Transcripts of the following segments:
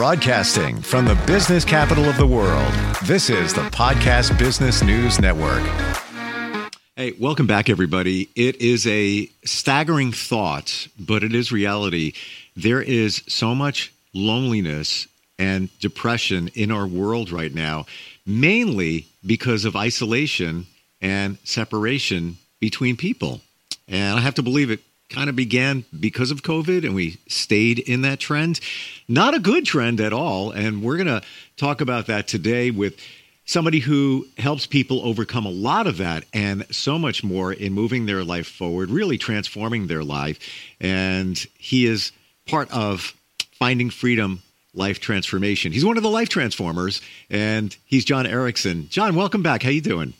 Broadcasting from the business capital of the world, this is the Podcast Business News Network. Hey, welcome back, everybody. It is a staggering thought, but it is reality. There is so much loneliness and depression in our world right now, mainly because of isolation and separation between people. And I have to believe it kind of began because of COVID and we stayed in that trend. Not a good trend at all. And we're going to talk about that today with somebody who helps people overcome a lot of that and so much more in moving their life forward, really transforming their life. And he is part of Finding Freedom Life Transformation. He's one of the life transformers and he's John Erickson. John, welcome back. How you doing?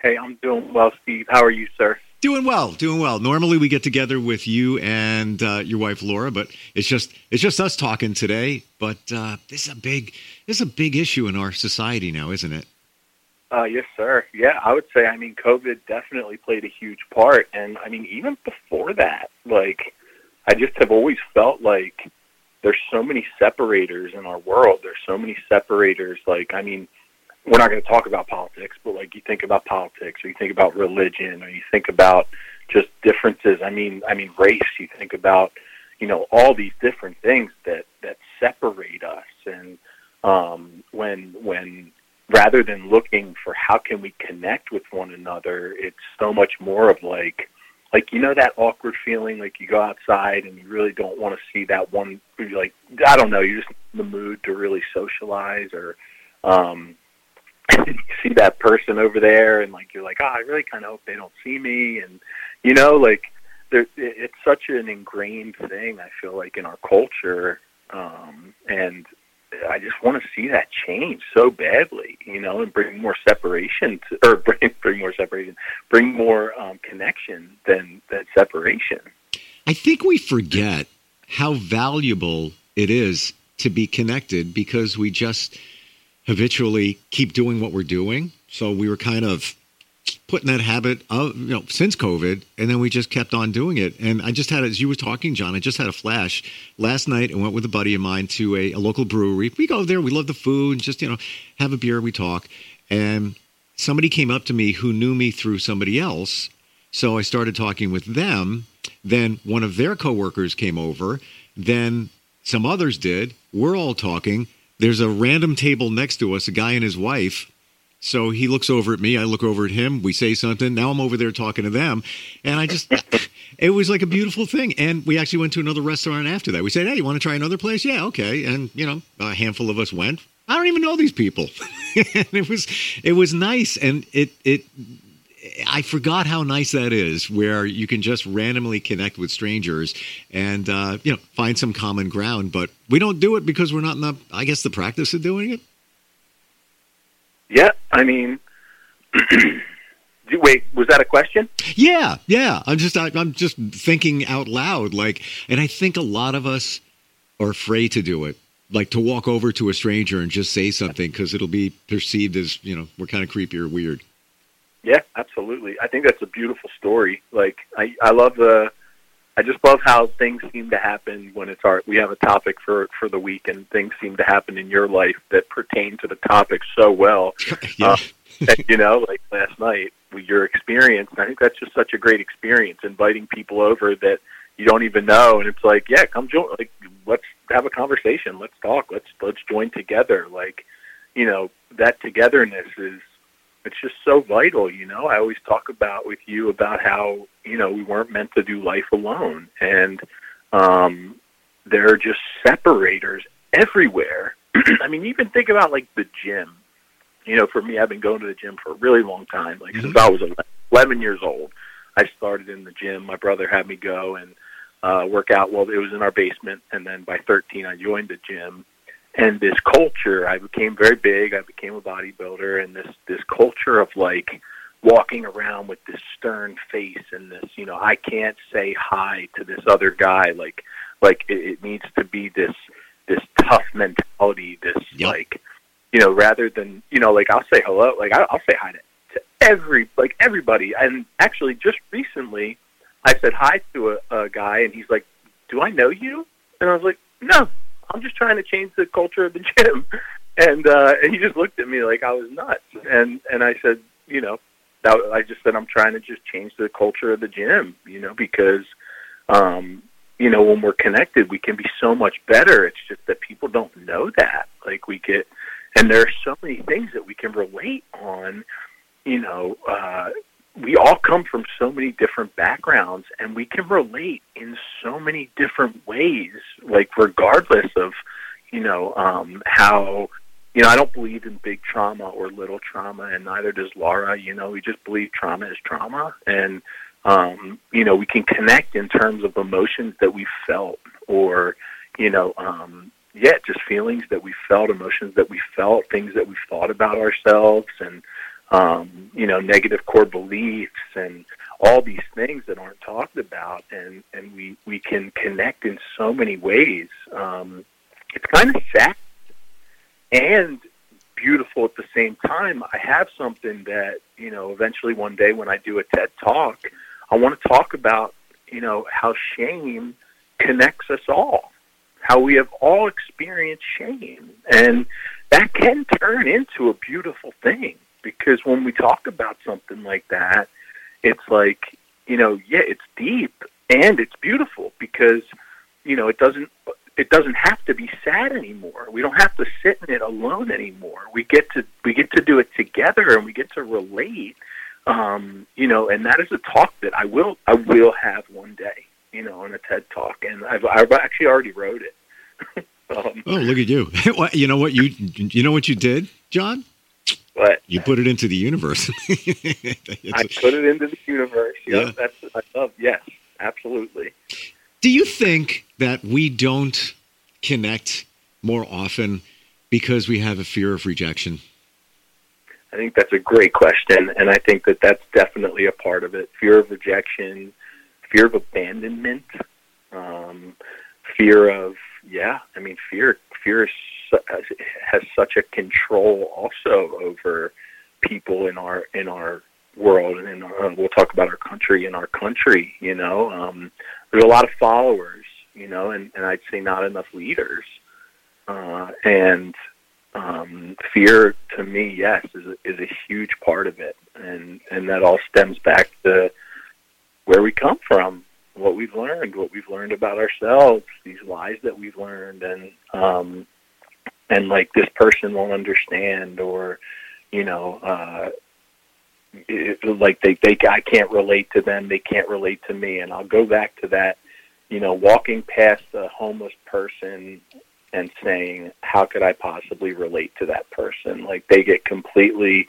Hey, I'm doing well, Steve. How are you, sir? Doing well, doing well. Normally we get together with you and uh, your wife Laura, but it's just it's just us talking today. But uh, this is a big this is a big issue in our society now, isn't it? Uh, yes, sir. Yeah, I would say. I mean, COVID definitely played a huge part, and I mean, even before that, like, I just have always felt like there's so many separators in our world. There's so many separators. Like, I mean we're not going to talk about politics, but like you think about politics, or you think about religion, or you think about just differences. I mean, I mean race. You think about you know all these different things that that separate us, and um, when when rather than looking for how can we connect with one another, it's so much more of like like you know that awkward feeling like you go outside and you really don't want to see that one like I don't know you're just in the mood to really socialize or um you see that person over there and like you're like oh i really kind of hope they don't see me and you know like there it's such an ingrained thing i feel like in our culture um and i just want to see that change so badly you know and bring more separation to, or bring bring more separation bring more um connection than than separation. I think we forget how valuable it is to be connected because we just habitually keep doing what we're doing. So we were kind of putting that habit of you know since COVID, and then we just kept on doing it. And I just had, as you were talking, John, I just had a flash last night. I went with a buddy of mine to a, a local brewery. We go there, we love the food, just you know have a beer, we talk, and somebody came up to me who knew me through somebody else. So I started talking with them. Then one of their coworkers came over. Then some others did. We're all talking there's a random table next to us, a guy and his wife. So he looks over at me, I look over at him, we say something. Now I'm over there talking to them. And I just, it was like a beautiful thing. And we actually went to another restaurant after that. We said, hey, you want to try another place? Yeah, okay. And, you know, a handful of us went. I don't even know these people. and it was, it was nice. And it, it, I forgot how nice that is, where you can just randomly connect with strangers and uh, you know find some common ground. But we don't do it because we're not in the, I guess, the practice of doing it. Yeah, I mean, wait, was that a question? Yeah, yeah. I'm just, I, I'm just thinking out loud, like, and I think a lot of us are afraid to do it like to walk over to a stranger and just say something because it'll be perceived as you know we're kind of creepy or weird. Yeah, absolutely. I think that's a beautiful story. Like I, I love the, I just love how things seem to happen when it's our. We have a topic for for the week, and things seem to happen in your life that pertain to the topic so well. yeah. Uh, and, you know, like last night, with your experience, I think that's just such a great experience. Inviting people over that you don't even know, and it's like, yeah, come join. Like, let's have a conversation. Let's talk. Let's let's join together. Like, you know, that togetherness is it's just so vital, you know. I always talk about with you about how, you know, we weren't meant to do life alone and um there are just separators everywhere. I mean, even think about like the gym. You know, for me, I've been going to the gym for a really long time, like mm-hmm. since I was 11 years old. I started in the gym. My brother had me go and uh, work out. Well, it was in our basement, and then by 13, I joined the gym and this culture i became very big i became a bodybuilder and this this culture of like walking around with this stern face and this you know i can't say hi to this other guy like like it, it needs to be this this tough mentality this yep. like you know rather than you know like i'll say hello like i'll, I'll say hi to, to every like everybody. And actually just recently i said hi to a, a guy and he's like do i know you? And i was like no I'm just trying to change the culture of the gym. And uh, and he just looked at me like I was nuts. And and I said, you know, that I just said I'm trying to just change the culture of the gym. You know, because um, you know when we're connected, we can be so much better. It's just that people don't know that. Like we get, and there are so many things that we can relate on. You know. Uh, we all come from so many different backgrounds and we can relate in so many different ways like regardless of you know um how you know i don't believe in big trauma or little trauma and neither does laura you know we just believe trauma is trauma and um you know we can connect in terms of emotions that we felt or you know um yeah just feelings that we felt emotions that we felt things that we thought about ourselves and um, you know, negative core beliefs and all these things that aren't talked about, and and we we can connect in so many ways. Um, it's kind of sad and beautiful at the same time. I have something that you know, eventually one day when I do a TED talk, I want to talk about you know how shame connects us all, how we have all experienced shame, and that can turn into a beautiful thing because when we talk about something like that, it's like, you know, yeah, it's deep and it's beautiful because, you know, it doesn't it doesn't have to be sad anymore. We don't have to sit in it alone anymore. We get to we get to do it together and we get to relate. Um, you know, and that is a talk that I will I will have one day, you know, on a TED talk and I've I've actually already wrote it. um, oh, look at you. you know what you you know what you did, John? But you put it into the universe. I put it into the universe. Yep, yeah, that's I love. Yes, absolutely. Do you think that we don't connect more often because we have a fear of rejection? I think that's a great question, and I think that that's definitely a part of it. Fear of rejection, fear of abandonment, um, fear of yeah. I mean, fear fear is has such a control also over people in our in our world and in our, we'll talk about our country in our country you know um there's a lot of followers you know and and i'd say not enough leaders. Uh and um fear to me yes is a, is a huge part of it. And and that all stems back to where we come from what we've learned what we've learned about ourselves these lies that we've learned. And um and like this person won't understand or you know uh it, like they they I can't relate to them they can't relate to me and I'll go back to that you know walking past a homeless person and saying how could I possibly relate to that person? Like they get completely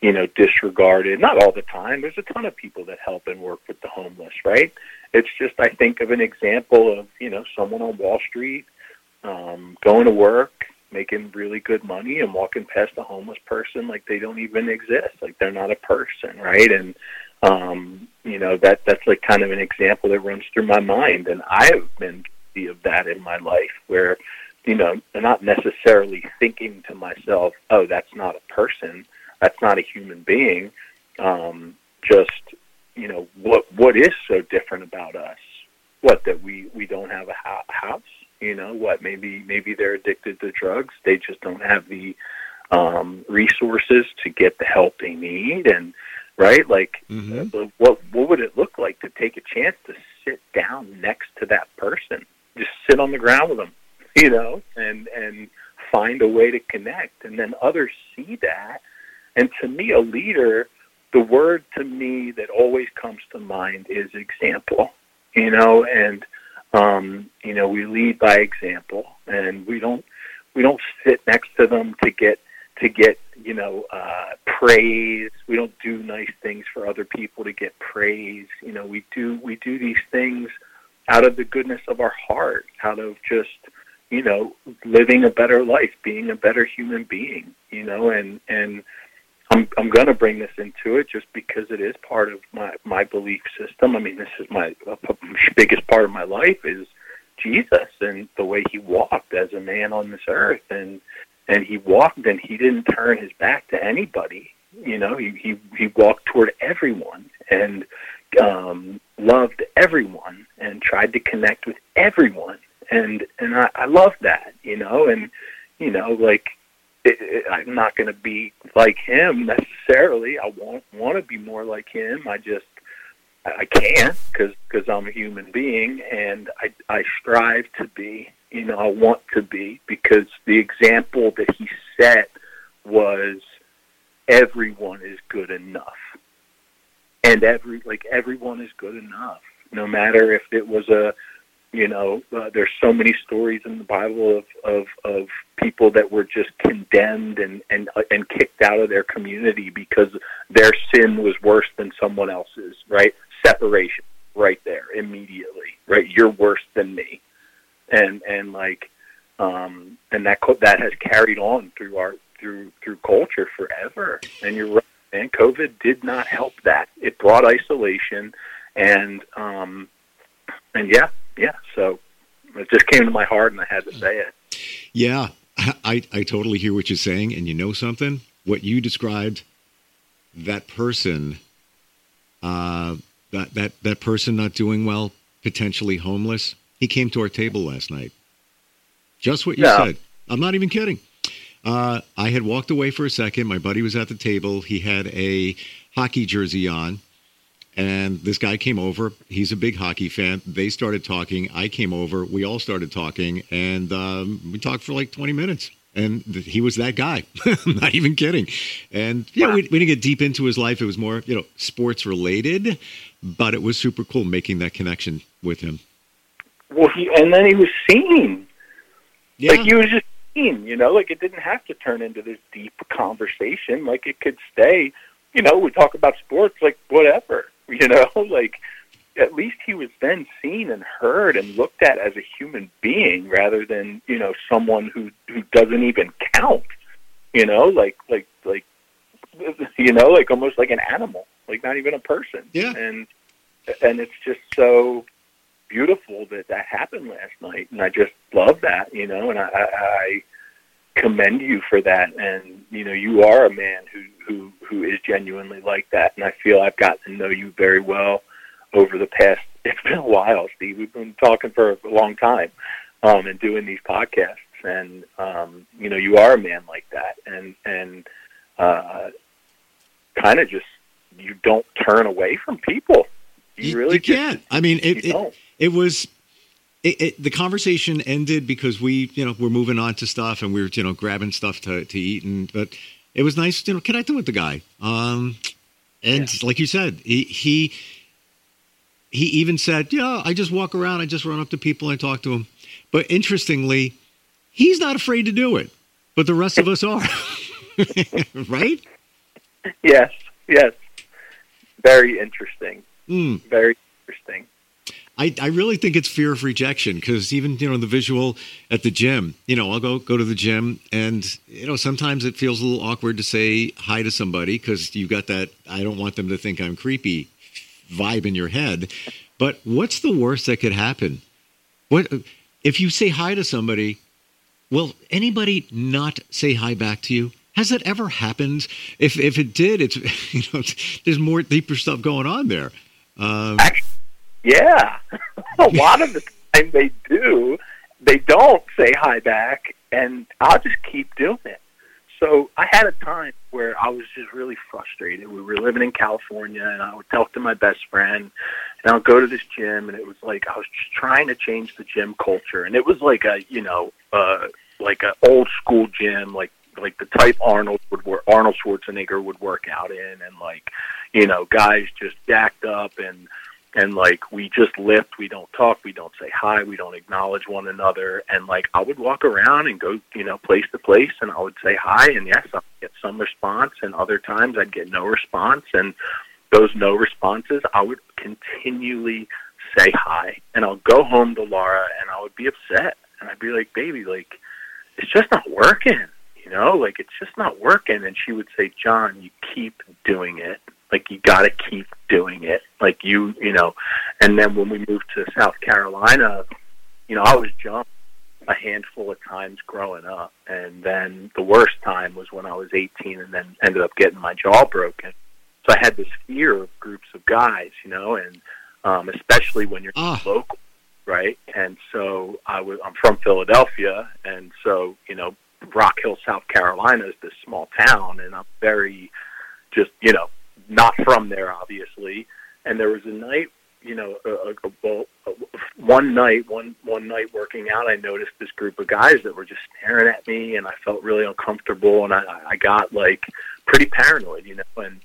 you know disregarded. Not all the time. There's a ton of people that help and work with the homeless right? It's just I think of an example of you know someone on Wall Street um going to work making really good money and walking past a homeless person like they don't even exist like they're not a person right? And um you know that that's like kind of an example that runs through my mind. And i have been guilty of that in my life where you know not necessarily thinking to myself oh that's not a person. That's not a human being. Um just you know what what is so different about us? What that we we don't have a house you know what? Maybe maybe they're addicted to drugs. They just don't have the um, resources to get the help they need. And right, like, mm-hmm. uh, what what would it look like to take a chance to sit down next to that person, just sit on the ground with them, you know, and and find a way to connect, and then others see that. And to me, a leader, the word to me that always comes to mind is example, you know, and um, you know, we lead by example, and we don't we don't sit next to them to get to get you know uh, praise. We don't do nice things for other people to get praise. You know, we do we do these things out of the goodness of our heart, out of just you know living a better life, being a better human being. You know, and and I'm I'm going to bring this into it just because it is part of my my belief system. I mean, this is my biggest part of my life is Jesus and the way he walked as a man on this earth, and and he walked and he didn't turn his back to anybody. You know, he he he walked toward everyone and um, loved everyone and tried to connect with everyone, and and I, I love that. you know, and you know, like it, it, I'm not going to be like him necessarily. I won't want to be more like him. I just I can't because because I'm a human being and I I strive to be. You know, I want to be because the example that he set was everyone is good enough, and every like everyone is good enough. No matter if it was a you know, uh, there's so many stories in the Bible of, of of people that were just condemned and and uh, and kicked out of their community because their sin was worse than someone else's. Right? Separation, right there, immediately. Right? You're worse than me, and and like, um, and that that has carried on through our through through culture forever. And you're right. COVID did not help that. It brought isolation, and um, and yeah, yeah, so it just came to my heart, and I had to say it. Yeah, I I totally hear what you're saying, and you know something. What you described, that person, uh, that that that person not doing well, potentially homeless. He came to our table last night. Just what you yeah. said. I'm not even kidding. Uh, I had walked away for a second. My buddy was at the table. He had a hockey jersey on and this guy came over. He's a big hockey fan. They started talking. I came over. We all started talking, and um, we talked for like 20 minutes. And th- he was that guy. I'm not even kidding. And yeah, wow. we, we didn't get deep into his life. It was more, you know, sports related, but it was super cool making that connection with him. Well, he and then he was seen. Yeah. Like he was just seen. You know, like it didn't have to turn into this deep conversation. Like it could stay. You know, we talk about sports, like whatever you know, like at least he was then seen and heard and looked at as a human being rather than you know someone who who doesn't even count. You know, like like like you know, like almost like an animal, like not even a person. Yeah. And and it's just so beautiful that that happened last night, and I just love that. You know, and I, I commend you for that. And you know, you are a man who who who is genuinely like that. And I feel I've gotten to know you very well over the past. It's been a while, Steve. We've been talking for a long time, um, and doing these podcasts. And um, you know, you are a man like that, and and uh, kind of just you don't turn away from people. You, you really you can't. I mean, it, it, it was it, it, the conversation ended because we, you know, we're moving on to stuff and we are you know, grabbing stuff to, to eat. And, but it was nice, you know, connecting with the guy. Um, and yeah. like you said, he, he, he even said, yeah, I just walk around. I just run up to people and talk to them. But interestingly, he's not afraid to do it, but the rest of us are. right? Yes, yes. Very interesting. Mm. Very interesting. I, I really think it's fear of rejection because even you know the visual at the gym you know I'll go go to the gym and you know sometimes it feels a little awkward to say hi to somebody because you got that I don't want them to think I'm creepy vibe in your head. But what's the worst that could happen? What if you say hi to somebody will anybody not say hi back to you? Has that ever happened? If if it did it's you know there's more deeper stuff going on there. Um, Actually, yeah, a lot of the time they do. They don't say hi back, and I'll just keep doing it. So I had a time where I was just really frustrated. We were living in California, and I would talk to my best friend, and I would go to this gym, and it was like I was just trying to change the gym culture, and it was like a you know uh, like a old school gym, like like the type Arnold would work, Arnold Schwarzenegger would work out in, and like you know guys just jacked up and and like we just lift we don't talk we don't say hi we don't acknowledge one another. And like i would walk around and go you know place to place and i would say hi and yes i'd get some response and other times i'd get no response. And those no responses i would continually say hi. And i'll go home to laura and i would be upset. And i'd be like baby like it's just not working you know? Like it's just not working. And she would say john you keep doing it like you got to keep doing it. Like you, you know. And then when we moved to South Carolina, you know, I was jumped a handful of times growing up, and then the worst time was when I was 18, and then ended up getting my jaw broken. So I had this fear of groups of guys, you know, and um, especially when you're oh. local. right? And so I was I'm from Philadelphia, and so you know Rock Hill, South Carolina is this small town, and I'm very just you know not from there, obviously. And there was a night, you know, a, a, a, one night, one one night working out, I noticed this group of guys that were just staring at me, and I felt really uncomfortable, and I, I got like pretty paranoid, you know, and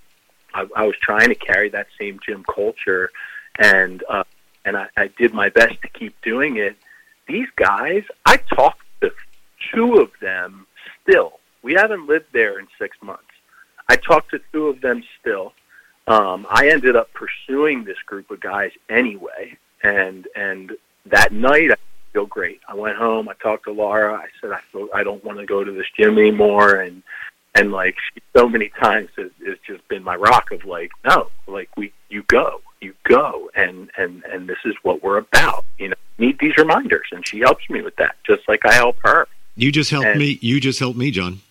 I, I was trying to carry that same gym culture, and uh, and I, I did my best to keep doing it. These guys, I talked to two of them still. We haven't lived there in six months. I talked to two of them still. Um, I ended up pursuing this group of guys anyway, and and that night I feel great. I went home. I talked to Laura. I said I feel, I don't want to go to this gym anymore, and and like she so many times has, has just been my rock of like no, like we you go, you go, and and and this is what we're about. You know, need these reminders, and she helps me with that, just like I help her. You just helped and, me. You just helped me, John.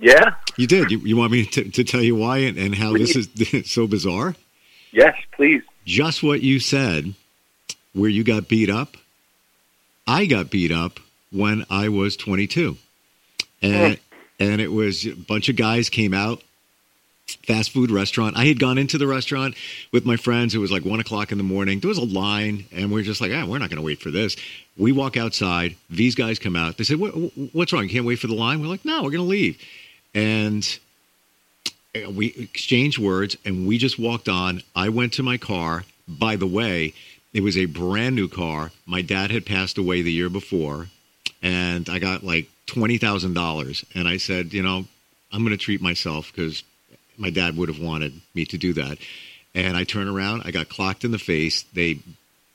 Yeah, you did. You, you want me to, to, tell you why and, and how please. this is so bizarre? Yes, please. Just what you said, where you got beat up. I got beat up when I was 22, and mm. and it was a bunch of guys came out. Fast food restaurant. I had gone into the restaurant with my friends. It was like one o'clock in the morning. There was a line, and we are just like, ah, we're not going to wait for this. We walk outside. These guys come out. They say, what, "What's wrong? You can't wait for the line?" We're like, "No, we're going to leave." And we exchanged words and we just walked on. I went to my car. By the way, it was a brand new car. My dad had passed away the year before, and I got like $20,000. And I said, you know, I'm going to treat myself because my dad would have wanted me to do that. And I turned around, I got clocked in the face. They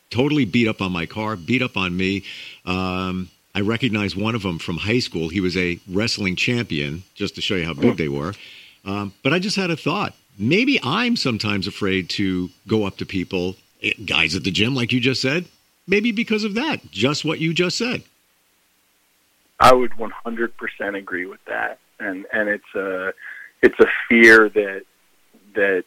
totally beat up on my car, beat up on me. Um, I recognized one of them from high school. He was a wrestling champion, just to show you how big they were. Um, but I just had a thought. Maybe I'm sometimes afraid to go up to people, eh, guys at the gym, like you just said. Maybe because of that, just what you just said. I would 100% agree with that, and and it's a it's a fear that that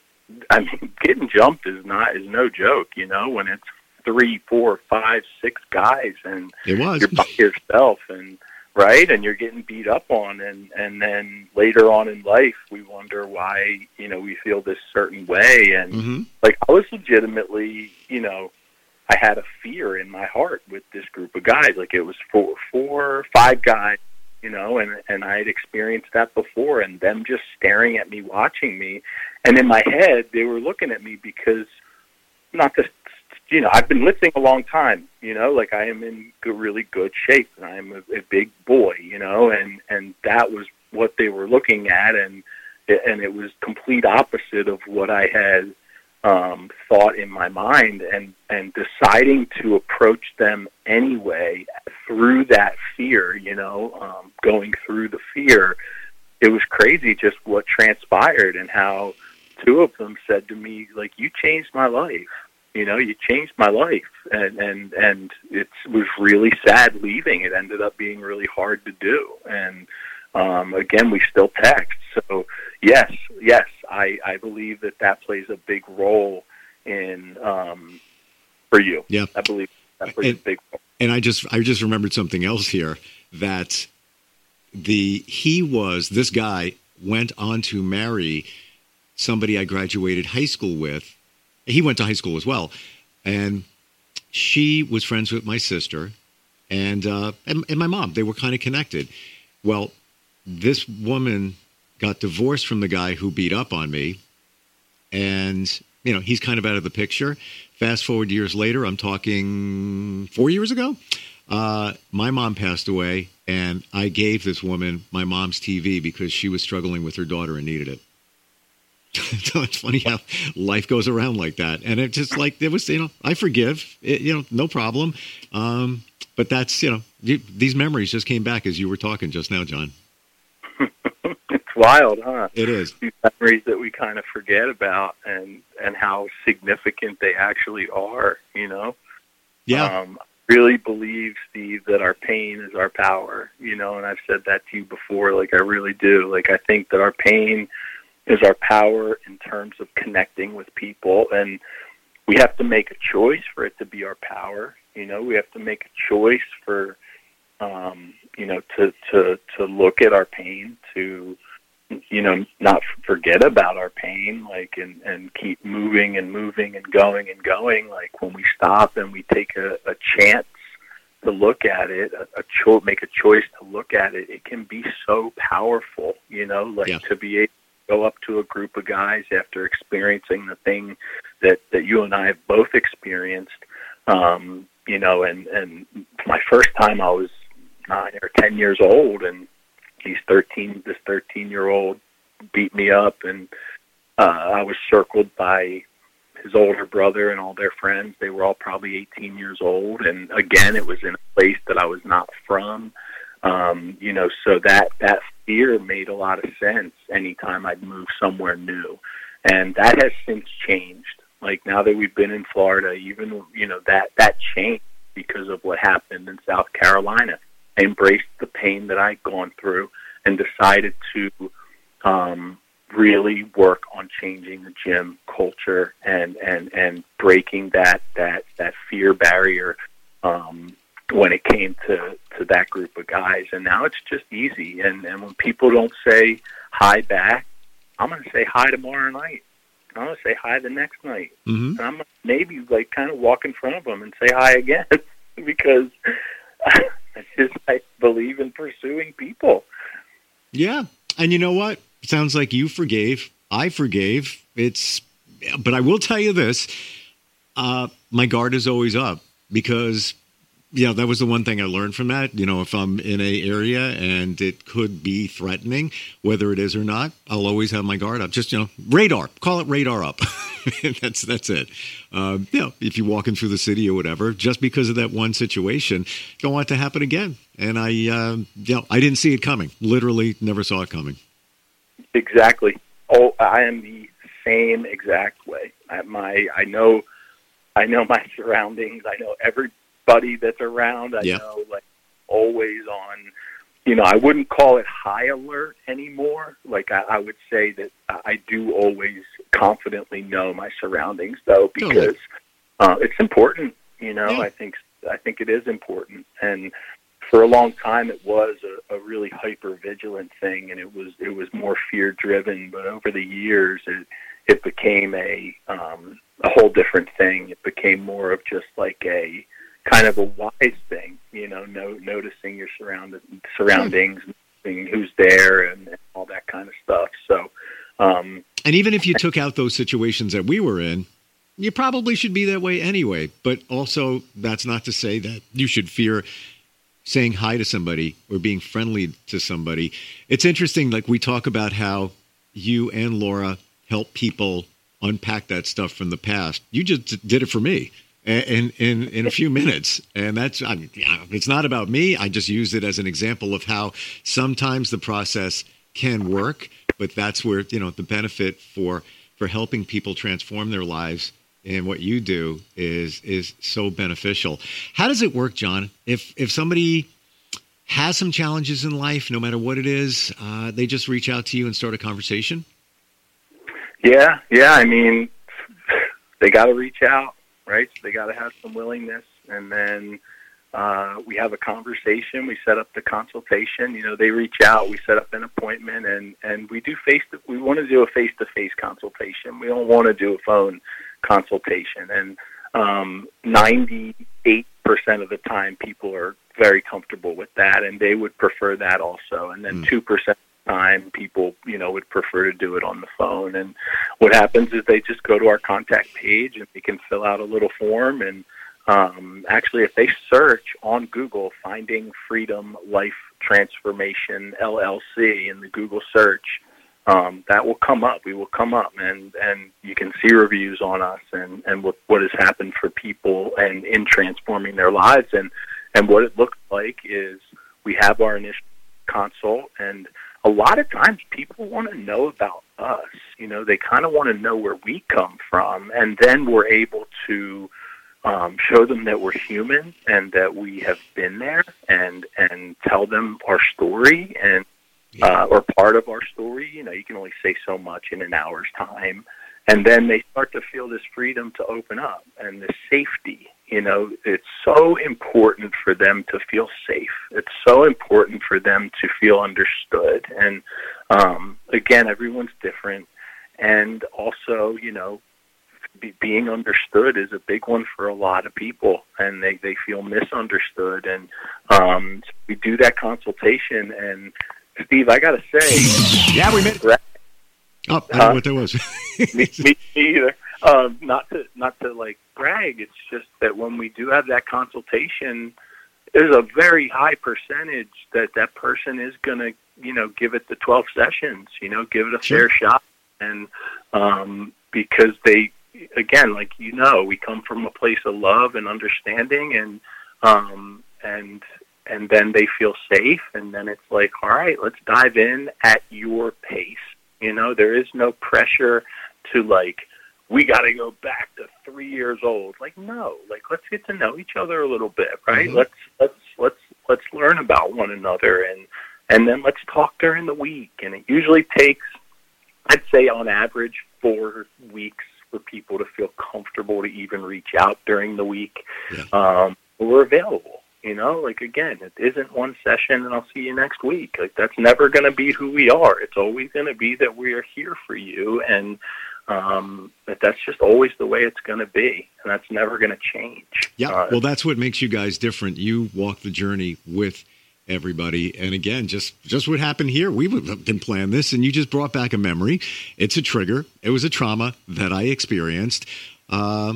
I mean, getting jumped is not is no joke. You know, when it's three, four, five, six guys, and it was. you're by yourself, and right, and you're getting beat up on, and and then later on in life, we wonder why you know we feel this certain way, and mm-hmm. like I was legitimately, you know, I had a fear in my heart with this group of guys, like it was four, four, five guys. You know, and and I had experienced that before, and them just staring at me, watching me, and in my head, they were looking at me because not to you know, I've been lifting a long time, you know, like I am in really good shape and I'm a, a big boy, you know, and, and that was what they were looking at. And, and it was complete opposite of what I had, um, thought in my mind and, and deciding to approach them anyway through that fear, you know, um, going through the fear. It was crazy just what transpired and how two of them said to me, like, you changed my life you know, you changed my life, and and and it was really sad leaving. It ended up being really hard to do, and um, again, we still text. So yes, yes, I I believe that that plays a big role in um, for you. Yeah, I believe that plays and, a big role. And I just I just remembered something else here that the he was this guy went on to marry somebody I graduated high school with he went to high school as well, and she was friends with my sister, and uh, and, and my mom. They were kind of connected. Well, this woman got divorced from the guy who beat up on me, and you know he's kind of out of the picture. Fast forward years later, I'm talking four years ago. Uh, my mom passed away, and I gave this woman my mom's TV because she was struggling with her daughter and needed it. so it's funny how life goes around like that. And it just like it was, you know, I forgive, it, you know, no problem. Um, but that's, you know, you, these memories just came back as you were talking just now, John. it's wild, huh? It is. These memories that we kind of forget about and and how significant they actually are, you know. Yeah. Um, really believe, Steve, that our pain is our power, you know, and I've said that to you before. Like, I really do. Like, I think that our pain is our power in terms of connecting with people. And we have to make a choice for it to be our power. You know, we have to make a choice for, um, you know, to to to look at our pain, to you know, not forget about our pain, like and and keep moving and moving and going and going. Like when we stop and we take a, a chance to look at it, a, a cho- make a choice to look at it, it can be so powerful. You know, like yeah. to be able go up to a group of guys after experiencing the thing that that you and I have both experienced. Um, you know, and and my first time I was nine or ten years old, and he's thirteen this thirteen year old beat me up, and uh, I was circled by his older brother and all their friends. They were all probably 18 years old, and again, it was in a place that I was not from. Um, you know, so that that fear made a lot of sense anytime I'd move somewhere new, and that has since changed. Like now that we've been in Florida, even you know that that changed because of what happened in South Carolina. I embraced the pain that I'd gone through and decided to um, really work on changing the gym culture and and and breaking that that that fear barrier um, when it came to to that group of guys. And now it's just easy. And and when people don't say hi back, I'm going to say hi tomorrow night. I'm going to say hi the next night. Mm-hmm. And I'm maybe like kind of walk in front of them and say hi again because I just I believe in pursuing people. Yeah. And you know what? sounds like you forgave. I forgave. It's, but I will tell you this: uh, my guard is always up because, yeah, that was the one thing I learned from that. You know, if I'm in a area and it could be threatening, whether it is or not, I'll always have my guard up. Just you know, radar. Call it radar up. that's that's it. Uh, you know, if you're walking through the city or whatever, just because of that one situation, don't want it to happen again. And I, uh, you know, I didn't see it coming. Literally, never saw it coming. Exactly. Oh, I am the same exact way. I, my I know, I know my surroundings. I know everybody that's around. I yeah. know like always on. You know, I wouldn't call it high alert anymore. Like I, I would say that I do always confidently know my surroundings, though, because uh, it's important. You know, yeah. I think I think it is important, and for a long time it was a, a really hyper vigilant thing and it was it was more fear driven but over the years it it became a um a whole different thing it became more of just like a kind of a wise thing you know no, noticing your surrounded surroundings seeing who's there and, and all that kind of stuff so um and even if you took out those situations that we were in you probably should be that way anyway but also that's not to say that you should fear saying hi to somebody or being friendly to somebody. It's interesting, like we talk about how you and Laura help people unpack that stuff from the past. You just did it for me in in in a few minutes, and that's I mean, it's not about me. I just use it as an example of how sometimes the process can work, but that's where you know the benefit for for helping people transform their lives and what you do is is so beneficial. How does it work, John? If if somebody has some challenges in life, no matter what it is, uh, they just reach out to you and start a conversation. Yeah, yeah. I mean, they got to reach out, right? So they got to have some willingness, and then uh, we have a conversation. We set up the consultation. You know, they reach out. We set up an appointment, and and we do face. To, we want to do a face to face consultation. We don't want to do a phone consultation. And um, 98% of the time, people are very comfortable with that, and they would prefer that also. And then mm. 2% time people you know would prefer to do it on the phone. And what happens is they just go to our contact page and they can fill out a little form. And um, actually if they search on google finding freedom life transformation llc in the google search um, that will come up. We will come up, and and you can see reviews on us and and what what has happened for people and in transforming their lives. And and what it looks like is we have our initial consult and a lot of times people want to know about us you know they kind of want to know where we come from and then we're able to um, show them that we're human and that we have been there and and tell them our story and uh, or part of our story. You know, you can only say so much in an hour's time, and then they start to feel this freedom to open up and the safety you know it's so important for them to feel safe. It's so important for them to feel understood. And um again everyone's different. And also you know be, being understood is a big one for a lot of people and they they feel misunderstood. And um we do that consultation and steve i gotta say yeah we made it. oh i don't know what that was. me, me, me either um not to not to like brag it's just that when we do have that consultation there's a very high percentage that that person is going to you know give it the 12 sessions you know give it a sure. fair shot and um because they again, like you know, we come from a place of love and understanding, and um, and and then they feel safe, and then it's like, all right, let's dive in at your pace. You know, there is no pressure to like we got to go back to three years old. Like, no, like let's get to know each other a little bit, right? Mm-hmm. Let's let's let's let's learn about one another, and and then let's talk during the week. And it usually takes, I'd say, on average, four weeks for people to feel comfortable to even reach out during the week. Yeah. Um, we're available. You know, like again, it isn't one session and I'll see you next week. Like that's never going to be who we are. It's always going to be that we are here for you, and um, that that's just always the way it's going to be, and that's never going to change. Yeah, uh, well, that's what makes you guys different. You walk the journey with everybody. And again, just just what happened here. We didn't plan this, and you just brought back a memory. It's a trigger. It was a trauma that I experienced. Uh,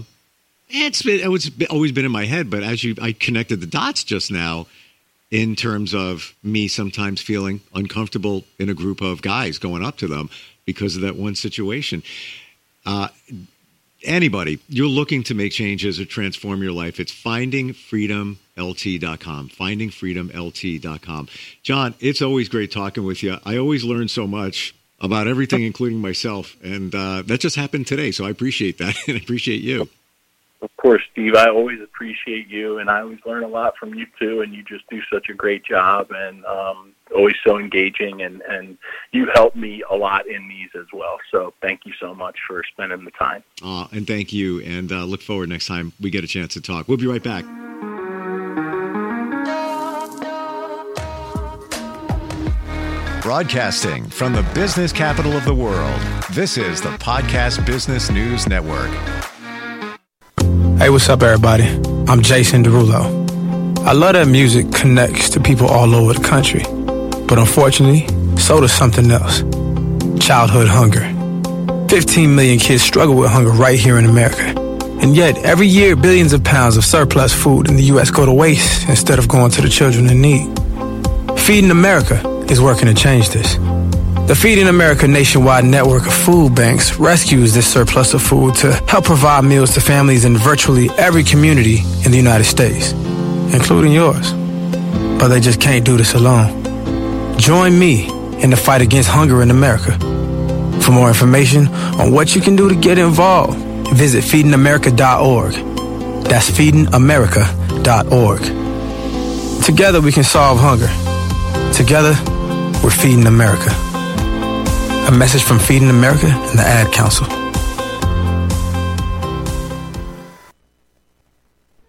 it's been, it was always been in my head, but as you, I connected the dots just now in terms of me sometimes feeling uncomfortable in a group of guys going up to them because of that one situation. Uh, anybody, you're looking to make changes or transform your life, it's findingfreedomlt.com. Findingfreedomlt.com. John, it's always great talking with you. I always learn so much about everything, including myself. And uh, that just happened today. So I appreciate that and I appreciate you. Of course, Steve. I always appreciate you, and I always learn a lot from you too. And you just do such a great job, and um, always so engaging. And and you help me a lot in these as well. So thank you so much for spending the time. Uh, and thank you, and uh, look forward next time we get a chance to talk. We'll be right back. Broadcasting from the business capital of the world, this is the Podcast Business News Network. Hey, what's up, everybody? I'm Jason Derulo. I love that music connects to people all over the country. But unfortunately, so does something else childhood hunger. 15 million kids struggle with hunger right here in America. And yet, every year, billions of pounds of surplus food in the U.S. go to waste instead of going to the children in need. Feeding America is working to change this. The Feeding America nationwide network of food banks rescues this surplus of food to help provide meals to families in virtually every community in the United States, including yours. But they just can't do this alone. Join me in the fight against hunger in America. For more information on what you can do to get involved, visit feedingamerica.org. That's feedingamerica.org. Together we can solve hunger. Together, we're feeding America. A message from Feeding America and the Ad Council.